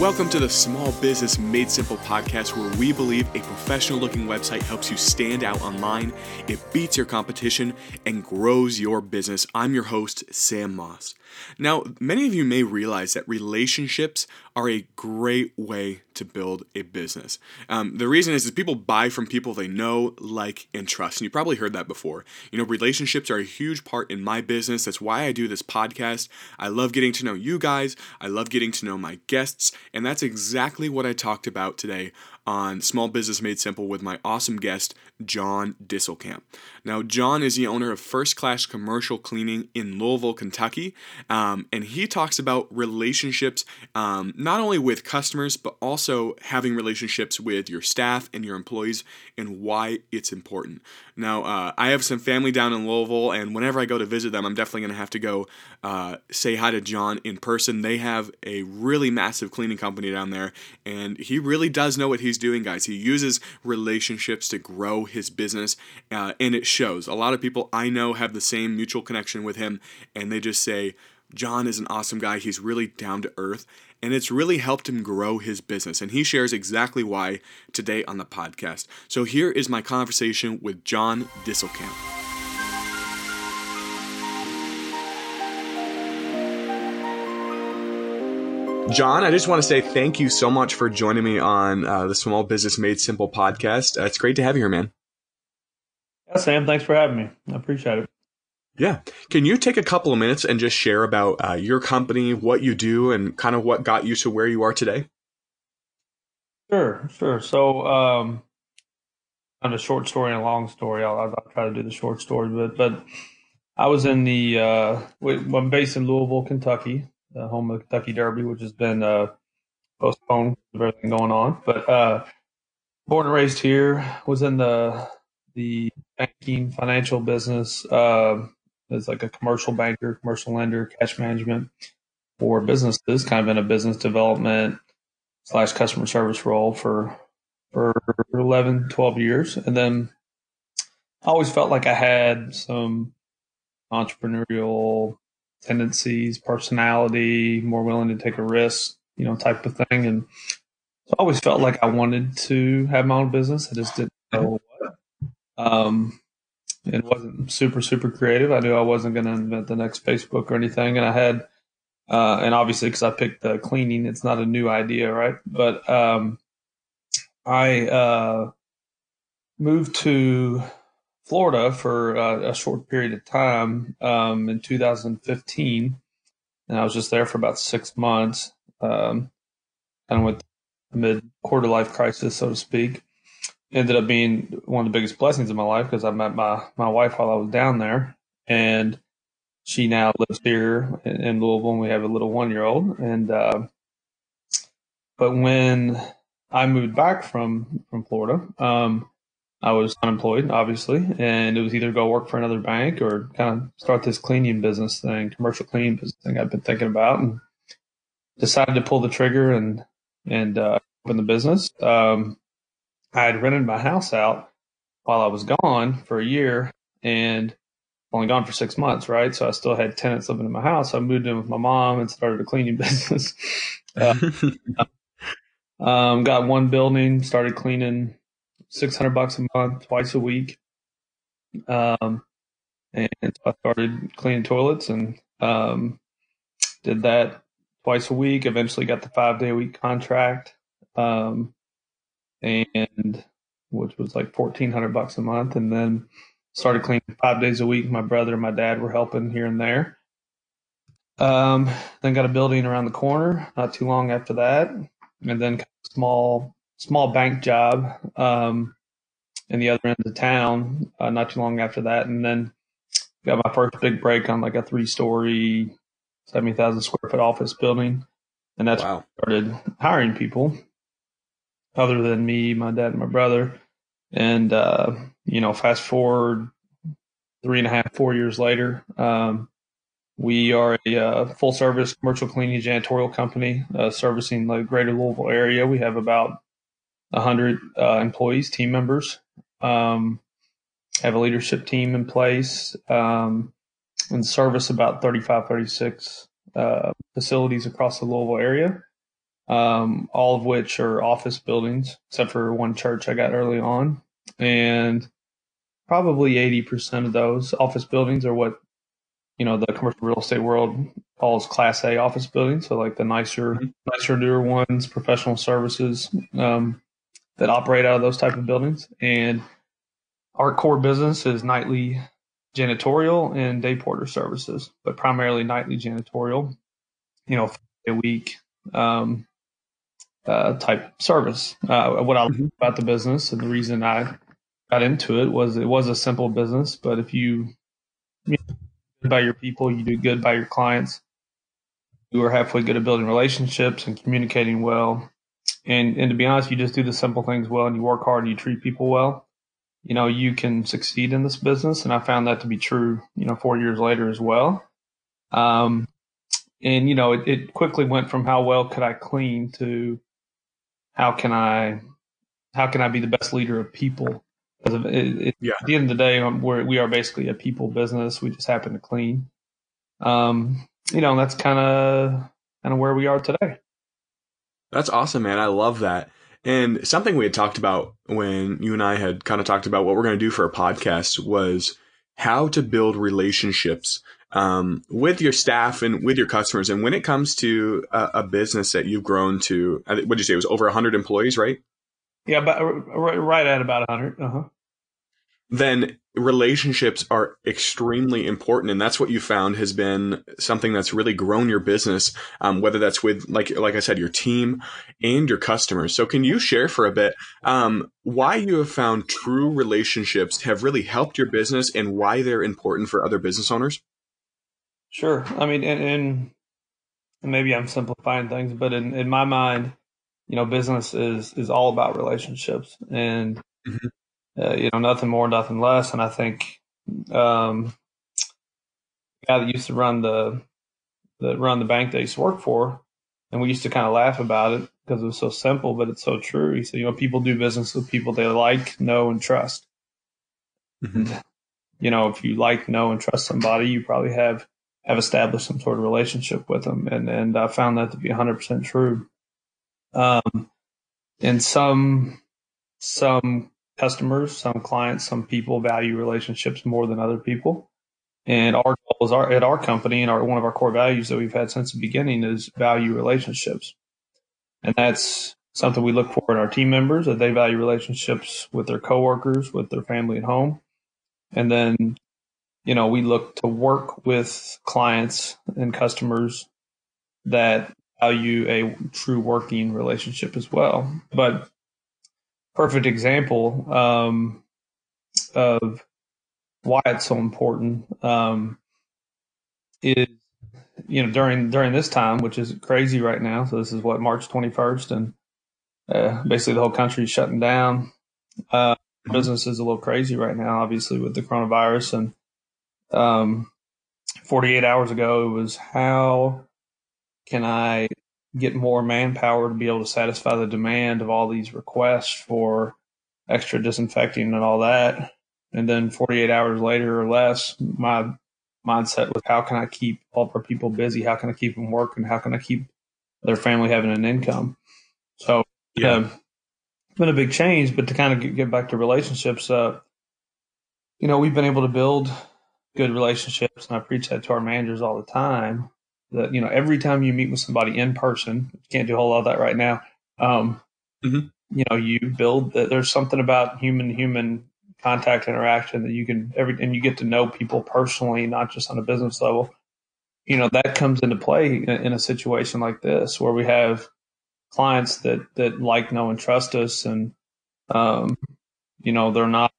Welcome to the Small Business Made Simple podcast, where we believe a professional looking website helps you stand out online, it beats your competition, and grows your business. I'm your host, Sam Moss. Now, many of you may realize that relationships are a great way to build a business. Um, the reason is, is people buy from people they know, like, and trust. And you probably heard that before. You know, relationships are a huge part in my business. That's why I do this podcast. I love getting to know you guys. I love getting to know my guests. And that's exactly what I talked about today on Small Business Made Simple with my awesome guest, John Disselkamp. Now, John is the owner of First Class Commercial Cleaning in Louisville, Kentucky, um, and he talks about relationships um, not only with customers, but also having relationships with your staff and your employees and why it's important. Now, uh, I have some family down in Louisville, and whenever I go to visit them, I'm definitely going to have to go uh, say hi to John in person. They have a really massive cleaning company down there, and he really does know what he's doing, guys. He uses relationships to grow his business, uh, and it shows. A lot of people I know have the same mutual connection with him, and they just say, John is an awesome guy. He's really down to earth, and it's really helped him grow his business. And he shares exactly why today on the podcast. So here is my conversation with John Disselkamp. John, I just want to say thank you so much for joining me on uh, the Small Business Made Simple podcast. Uh, it's great to have you here, man. Yeah, Sam, thanks for having me. I appreciate it. Yeah. Can you take a couple of minutes and just share about uh, your company, what you do, and kind of what got you to where you are today? Sure, sure. So, um, kind of a short story and a long story. I'll, I'll try to do the short story, but but I was in the uh, I'm based in Louisville, Kentucky, home of Kentucky Derby, which has been uh, postponed with everything going on. But uh, born and raised here, was in the the banking financial business. Uh, as like a commercial banker, commercial lender, cash management for businesses, kind of in a business development slash customer service role for for 11, 12 years. And then I always felt like I had some entrepreneurial tendencies, personality, more willing to take a risk, you know, type of thing. And so I always felt like I wanted to have my own business. I just didn't know what. Um, it wasn't super super creative. I knew I wasn't going to invent the next Facebook or anything, and I had, uh, and obviously because I picked the cleaning, it's not a new idea, right? But um, I uh, moved to Florida for uh, a short period of time um, in 2015, and I was just there for about six months, um, kind of with mid quarter life crisis, so to speak. Ended up being one of the biggest blessings of my life because I met my my wife while I was down there, and she now lives here in, in Louisville, and we have a little one year old. And uh, but when I moved back from from Florida, um, I was unemployed, obviously, and it was either go work for another bank or kind of start this cleaning business thing, commercial cleaning business thing I've been thinking about, and decided to pull the trigger and and uh, open the business. Um, I had rented my house out while I was gone for a year and only gone for six months, right? So I still had tenants living in my house. So I moved in with my mom and started a cleaning business. uh, um, got one building, started cleaning 600 bucks a month, twice a week. Um, and I started cleaning toilets and, um, did that twice a week. Eventually got the five day a week contract. Um, and which was like fourteen hundred bucks a month, and then started cleaning five days a week. My brother and my dad were helping here and there. Um, then got a building around the corner not too long after that, and then small small bank job um, in the other end of the town uh, not too long after that, and then got my first big break on like a three story, seventy thousand square foot office building, and that's wow. started hiring people other than me, my dad, and my brother. And uh, you know, fast forward three and a half, four years later, um, we are a uh, full service commercial cleaning janitorial company uh, servicing the greater Louisville area. We have about 100 uh, employees, team members, um, have a leadership team in place, um, and service about 35, 36 uh, facilities across the Louisville area. um, all of which are office buildings, except for one church I got early on. And probably 80% of those office buildings are what, you know, the commercial real estate world calls class A office buildings. So like the nicer, mm-hmm. nicer, newer ones, professional services, um, that operate out of those type of buildings. And our core business is nightly janitorial and day porter services, but primarily nightly janitorial, you know, a week, um, uh, type service. Uh, what I like mm-hmm. about the business and the reason I got into it was it was a simple business, but if you, you know, by your people, you do good by your clients. You are halfway good at building relationships and communicating well. And and to be honest, you just do the simple things well and you work hard and you treat people well. You know, you can succeed in this business, and I found that to be true. You know, four years later as well. Um, and you know, it, it quickly went from how well could I clean to how can I how can I be the best leader of people because it, it, yeah. at the end of the day, um, we're, we are basically a people business. We just happen to clean. Um, you know, that's kind of kind of where we are today. That's awesome, man. I love that. And something we had talked about when you and I had kind of talked about what we're going to do for a podcast was how to build relationships um, with your staff and with your customers. And when it comes to a, a business that you've grown to, what did you say? It was over 100 employees, right? Yeah, but right at about 100. Uh-huh. Then relationships are extremely important, and that's what you found has been something that's really grown your business. Um, whether that's with, like, like I said, your team and your customers. So, can you share for a bit um, why you have found true relationships have really helped your business, and why they're important for other business owners? Sure. I mean, and, and maybe I'm simplifying things, but in, in my mind, you know, business is is all about relationships, and mm-hmm. Uh, you know, nothing more, nothing less. And I think um, the guy that used to run the that run the bank that I used to work for, and we used to kind of laugh about it because it was so simple, but it's so true. He said, you know, people do business with people they like, know, and trust. Mm-hmm. And, you know, if you like, know, and trust somebody, you probably have have established some sort of relationship with them, and and I found that to be 100% true. Um, and some some customers, some clients, some people value relationships more than other people. And our goal is our, at our company and our one of our core values that we've had since the beginning is value relationships. And that's something we look for in our team members that they value relationships with their coworkers, with their family at home. And then, you know, we look to work with clients and customers that value a true working relationship as well. But perfect example um, of why it's so important um, is you know during during this time, which is crazy right now. So this is what March twenty first, and uh, basically the whole country is shutting down. Uh, business is a little crazy right now, obviously with the coronavirus. And um, forty eight hours ago, it was how can I get more manpower to be able to satisfy the demand of all these requests for extra disinfecting and all that? And then 48 hours later or less, my mindset was how can I keep all of our people busy? How can I keep them working? How can I keep their family having an income? So, yeah. Um, it's been a big change, but to kind of get, get back to relationships, uh, you know, we've been able to build good relationships, and I preach that to our managers all the time that you know every time you meet with somebody in person, you can't do a whole lot of that right now. Um, mm-hmm. You know, you build. That. There's something about human human contact interaction that you can every and you get to know people personally, not just on a business level. You know that comes into play in, in a situation like this where we have clients that that like, know, and trust us, and um, you know they're not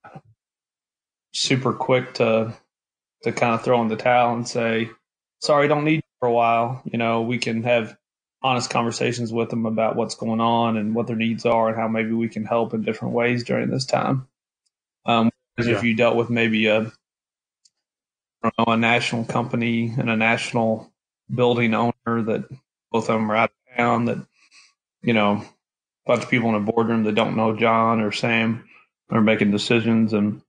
super quick to to kind of throw in the towel and say, "Sorry, don't need for a while. You know, we can have honest conversations with them about what's going on and what their needs are and how maybe we can help in different ways during this time. Um, yeah. if you dealt with maybe a, know, a national company and a national building owner that both of them are out of town that, you know, a bunch of people in a boardroom that don't know John or Sam are making decisions and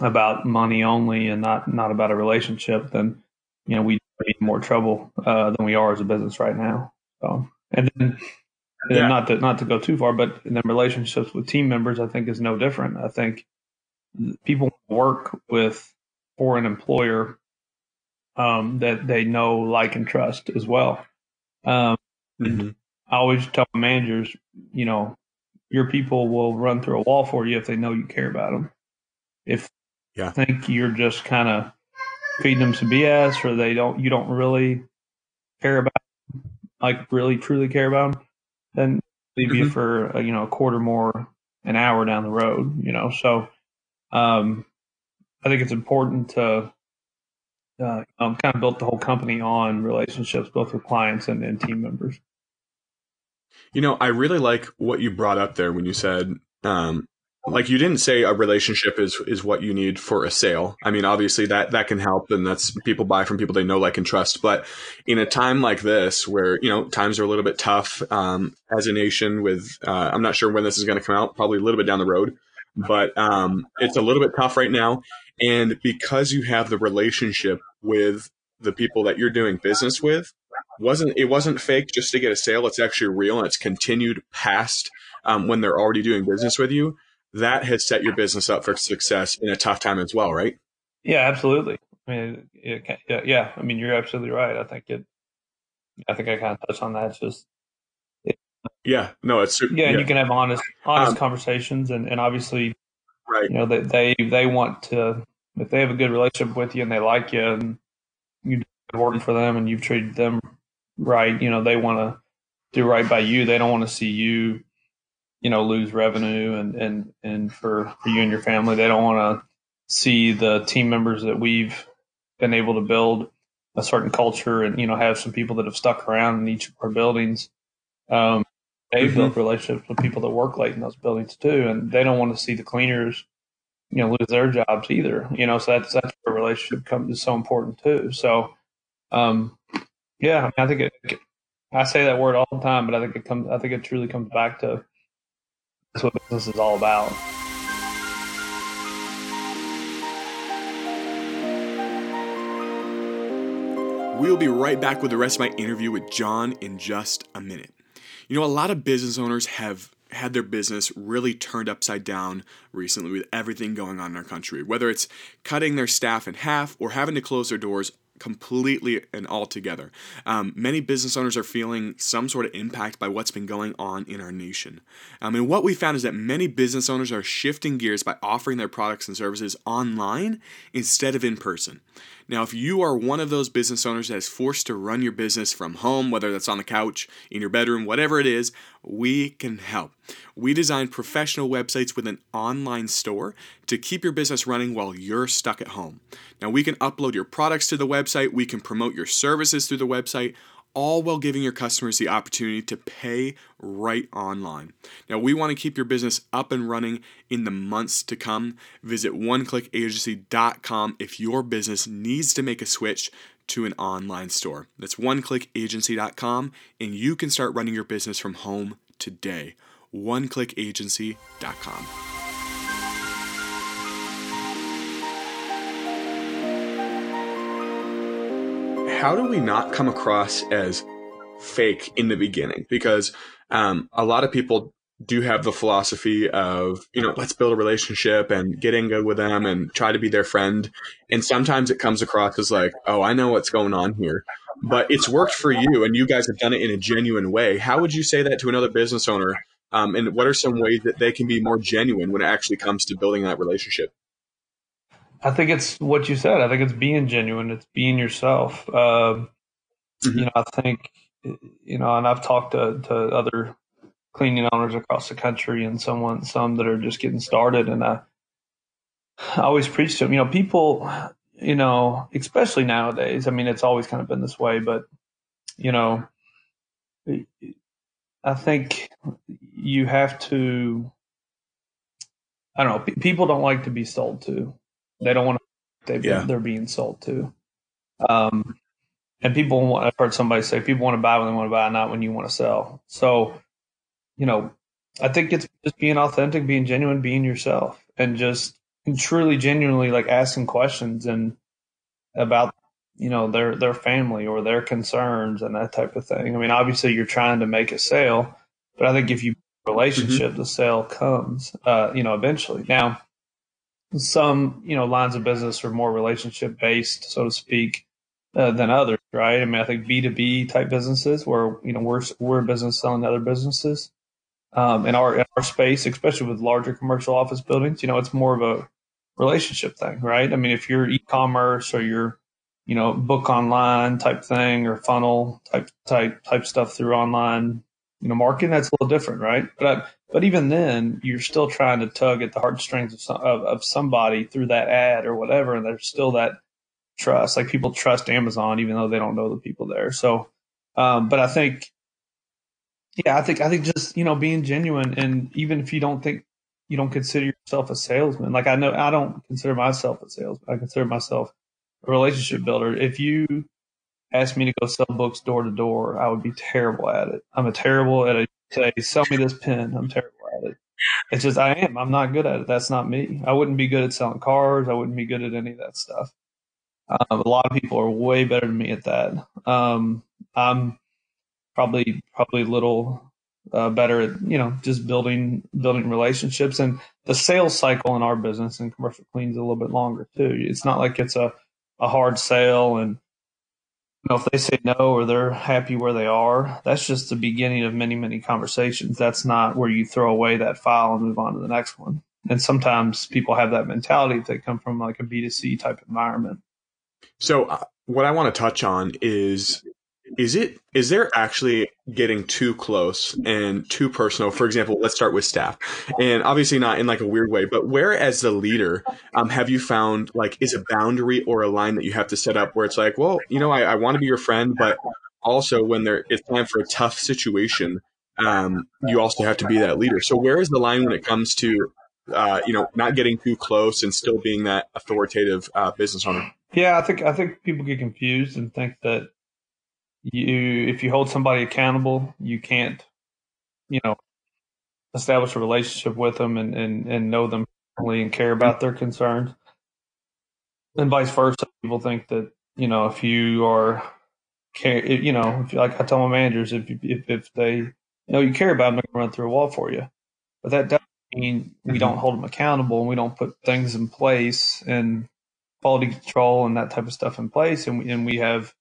about money only and not, not about a relationship, then, you know, we in more trouble uh, than we are as a business right now. So, and then yeah. not to not to go too far, but in the relationships with team members, I think is no different. I think people work with for an employer um, that they know, like, and trust as well. Um, mm-hmm. I always tell managers, you know, your people will run through a wall for you if they know you care about them. If yeah. think you're just kind of feeding them some BS or they don't, you don't really care about, them, like really truly care about them, then leave mm-hmm. you for a, you know a quarter more an hour down the road. You know, so um, I think it's important to uh, um, kind of built the whole company on relationships, both with clients and, and team members. You know, I really like what you brought up there when you said um, like you didn't say a relationship is is what you need for a sale. I mean, obviously that that can help, and that's people buy from people they know, like, and trust. But in a time like this, where you know times are a little bit tough um, as a nation, with uh, I'm not sure when this is going to come out, probably a little bit down the road, but um, it's a little bit tough right now. And because you have the relationship with the people that you're doing business with, wasn't it wasn't fake just to get a sale. It's actually real, and it's continued past um, when they're already doing business with you that has set your business up for success in a tough time as well, right? Yeah, absolutely. I mean, it, yeah, yeah. I mean, you're absolutely right. I think it. I think I kind of touched on that. It's just. It, yeah. No, it's yeah, yeah. You can have honest, honest um, conversations, and and obviously, right. You know, they they they want to if they have a good relationship with you and they like you and you are working for them and you've treated them right. You know, they want to do right by you. They don't want to see you you know lose revenue and and and for for you and your family. They don't want to see the team members that we've been able to build a certain culture and you know have some people that have stuck around in each of our buildings. Um, they've mm-hmm. built relationships with people that work late in those buildings too and they don't want to see the cleaners you know lose their jobs either you know so that's that's where relationship comes is so important too. So um yeah I, mean, I think it i say that word all the time but i think it comes i think it truly comes back to that's what business is all about. We'll be right back with the rest of my interview with John in just a minute. You know, a lot of business owners have had their business really turned upside down recently with everything going on in our country, whether it's cutting their staff in half or having to close their doors completely and altogether. Um, many business owners are feeling some sort of impact by what's been going on in our nation. Um, and what we found is that many business owners are shifting gears by offering their products and services online instead of in person. Now, if you are one of those business owners that is forced to run your business from home, whether that's on the couch, in your bedroom, whatever it is, we can help. We design professional websites with an online store to keep your business running while you're stuck at home. Now, we can upload your products to the website, we can promote your services through the website all while giving your customers the opportunity to pay right online. Now, we want to keep your business up and running in the months to come. Visit oneclickagency.com if your business needs to make a switch to an online store. That's oneclickagency.com, and you can start running your business from home today. oneclickagency.com. how do we not come across as fake in the beginning? Because um, a lot of people do have the philosophy of, you know, let's build a relationship and get in good with them and try to be their friend. And sometimes it comes across as like, oh, I know what's going on here. But it's worked for you and you guys have done it in a genuine way. How would you say that to another business owner? Um, and what are some ways that they can be more genuine when it actually comes to building that relationship? I think it's what you said. I think it's being genuine. It's being yourself. Um, mm-hmm. You know, I think you know, and I've talked to, to other cleaning owners across the country, and someone some that are just getting started, and I, I always preach to them. You know, people, you know, especially nowadays. I mean, it's always kind of been this way, but you know, I think you have to. I don't know. People don't like to be sold to. They don't want to. They yeah. they're being sold to. Um, and people want. I've heard somebody say people want to buy when they want to buy, not when you want to sell. So, you know, I think it's just being authentic, being genuine, being yourself, and just and truly, genuinely like asking questions and about you know their their family or their concerns and that type of thing. I mean, obviously, you're trying to make a sale, But I think if you relationship, mm-hmm. the sale comes, uh, you know, eventually. Now, some you know lines of business are more relationship based, so to speak, uh, than others, right? I mean, I think B two B type businesses where you know we're we're a business selling to other businesses. Um, in our in our space, especially with larger commercial office buildings, you know, it's more of a relationship thing, right? I mean, if you're e-commerce or you're, you know, book online type thing or funnel type type type stuff through online, you know, marketing, that's a little different, right? But but even then, you're still trying to tug at the heartstrings of, some, of of somebody through that ad or whatever, and there's still that trust. Like people trust Amazon even though they don't know the people there. So, um, but I think, yeah, I think I think just you know being genuine, and even if you don't think you don't consider yourself a salesman. Like I know I don't consider myself a salesman. I consider myself a relationship builder. If you asked me to go sell books door to door, I would be terrible at it. I'm a terrible at it. Say, sell me this pen. I'm terrible at it. It's just I am. I'm not good at it. That's not me. I wouldn't be good at selling cars. I wouldn't be good at any of that stuff. Um, a lot of people are way better than me at that. Um, I'm probably probably a little uh, better at you know just building building relationships and the sales cycle in our business and commercial cleans a little bit longer too. It's not like it's a a hard sale and you know if they say no or they're happy where they are, that's just the beginning of many many conversations. That's not where you throw away that file and move on to the next one. And sometimes people have that mentality if they come from like a B2C type environment. So, uh, what I want to touch on is is it is there actually getting too close and too personal? For example let's start with staff. And obviously not in like a weird way but where as the leader um, have you found like is a boundary or a line that you have to set up where it's like well you know i, I want to be your friend but also when there it's time for a tough situation um, you also have to be that leader. So where is the line when it comes to uh, you know not getting too close and still being that authoritative uh, business owner? Yeah i think i think people get confused and think that you if you hold somebody accountable, you can't, you know, establish a relationship with them and and, and know them personally and care about their concerns. And vice versa, people think that you know if you are care, you know, if like I tell my managers, if if if they know you care about them, they're gonna run through a wall for you. But that doesn't mean we mm-hmm. don't hold them accountable and we don't put things in place and quality control and that type of stuff in place, and we, and we have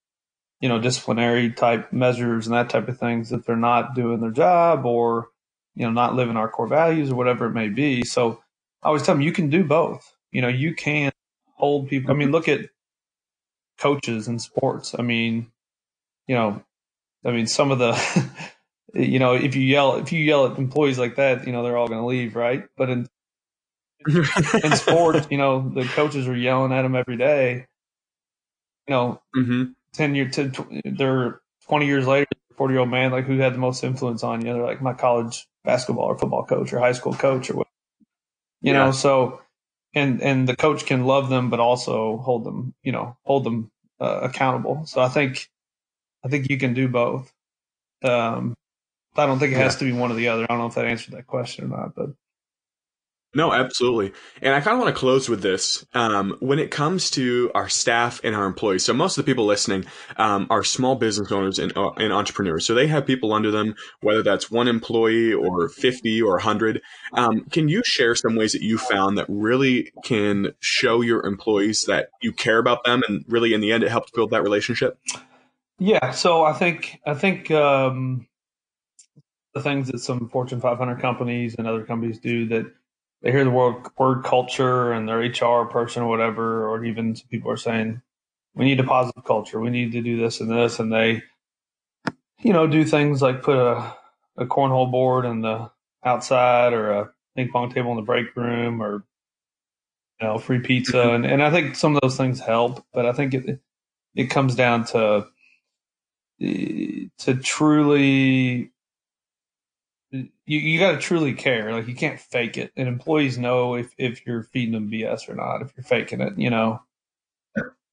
you know, disciplinary type measures and that type of things if they're not doing their job or, you know, not living our core values or whatever it may be. So I always tell them you can do both. You know, you can hold people. I mean, look at coaches in sports. I mean, you know, I mean, some of the, you know, if you yell, if you yell at employees like that, you know, they're all going to leave, right? But in, in sports, you know, the coaches are yelling at them every day. You know, mm-hmm. 10 year, 10, they're 20 years later, 40 year old man, like who had the most influence on you? They're like my college basketball or football coach or high school coach or what, you yeah. know, so, and, and the coach can love them, but also hold them, you know, hold them uh, accountable. So I think, I think you can do both. Um, I don't think it has yeah. to be one or the other. I don't know if that answered that question or not, but no, absolutely. And I kind of want to close with this. Um, when it comes to our staff and our employees, so most of the people listening um, are small business owners and, uh, and, entrepreneurs. So they have people under them, whether that's one employee or 50 or 100. Um, can you share some ways that you found that really can show your employees that you care about them and really in the end it helps build that relationship? Yeah. So I think, I think, um, the things that some Fortune 500 companies and other companies do that they hear the word word culture and their HR person or whatever, or even some people are saying we need a positive culture, we need to do this and this, and they, you know, do things like put a a cornhole board in the outside or a ping pong table in the break room or you know free pizza. Mm-hmm. And, and I think some of those things help, but I think it it comes down to to truly you, you got to truly care. Like you can't fake it, and employees know if if you're feeding them BS or not. If you're faking it, you know,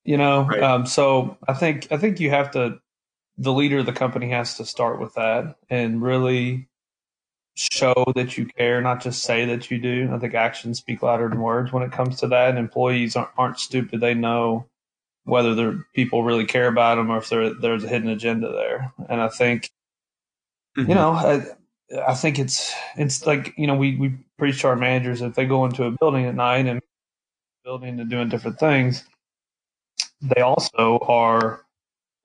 you know. Right. Um, so I think I think you have to. The leader of the company has to start with that and really show that you care, not just say that you do. I think actions speak louder than words when it comes to that. And employees aren't, aren't stupid; they know whether the people really care about them or if there's a hidden agenda there. And I think, mm-hmm. you know, I, think it's it's like you know we we preach to our managers if they go into a building at night and building and doing different things, they also are.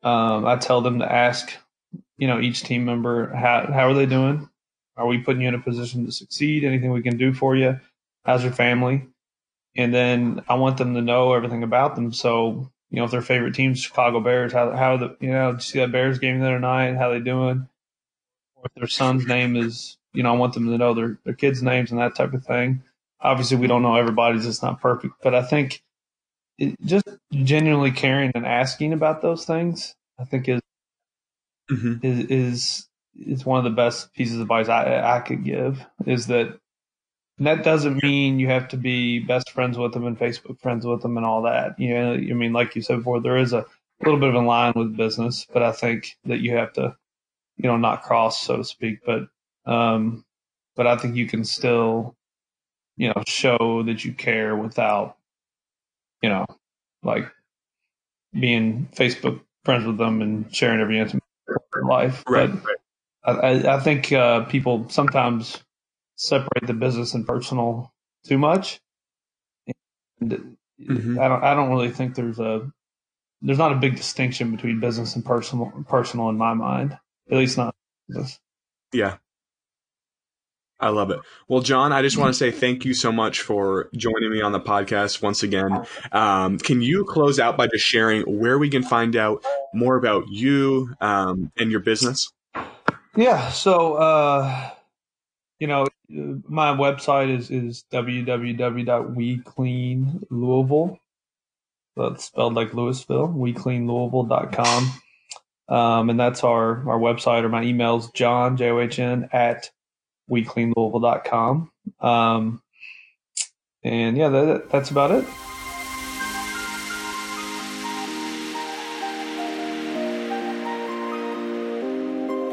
Um, I tell them to ask, you know, each team member how how are they doing? Are we putting you in a position to succeed? Anything we can do for you? How's your family? And then I want them to know everything about them. So you know, if their favorite team's Chicago Bears, how how the you know, did you see that Bears game the other night? How they doing? If their son's name is, you know, I want them to know their their kids' names and that type of thing. Obviously, we don't know everybody's; it's not perfect, but I think it, just genuinely caring and asking about those things, I think is mm-hmm. is is is one of the best pieces of advice I I could give. Is that and that doesn't mean you have to be best friends with them and Facebook friends with them and all that. You know, I mean, like you said before, there is a little bit of a line with business, but I think that you have to, you know, not cross, so to speak. But, um, but I think you can still, you know, show that you care without, you know, like being Facebook friends with them and sharing every intimate life. Right. But right. I, I think uh, people sometimes separate the business and personal too much. And mm-hmm. I don't I don't really think there's a there's not a big distinction between business and personal personal in my mind. At least not this. Yeah. I love it. Well, John, I just want to say thank you so much for joining me on the podcast once again. Um, can you close out by just sharing where we can find out more about you um, and your business? Yeah. So, uh, you know, my website is is www.wecleanlouisville. That's spelled like Louisville. WeCleanLouisville.com. Um, and that's our, our website or my email's John, J O H N, at WeCleanLouisville.com. Um, and yeah, that, that's about it.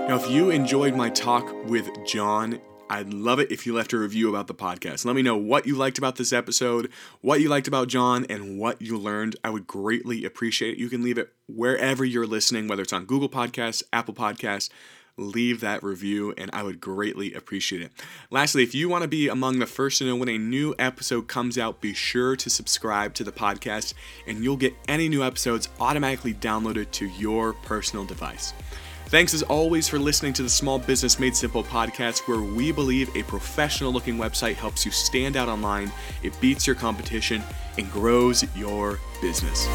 Now, if you enjoyed my talk with John, I'd love it if you left a review about the podcast. Let me know what you liked about this episode, what you liked about John, and what you learned. I would greatly appreciate it. You can leave it wherever you're listening, whether it's on Google Podcasts, Apple Podcasts. Leave that review, and I would greatly appreciate it. Lastly, if you want to be among the first to know when a new episode comes out, be sure to subscribe to the podcast, and you'll get any new episodes automatically downloaded to your personal device. Thanks as always for listening to the Small Business Made Simple podcast, where we believe a professional looking website helps you stand out online, it beats your competition, and grows your business.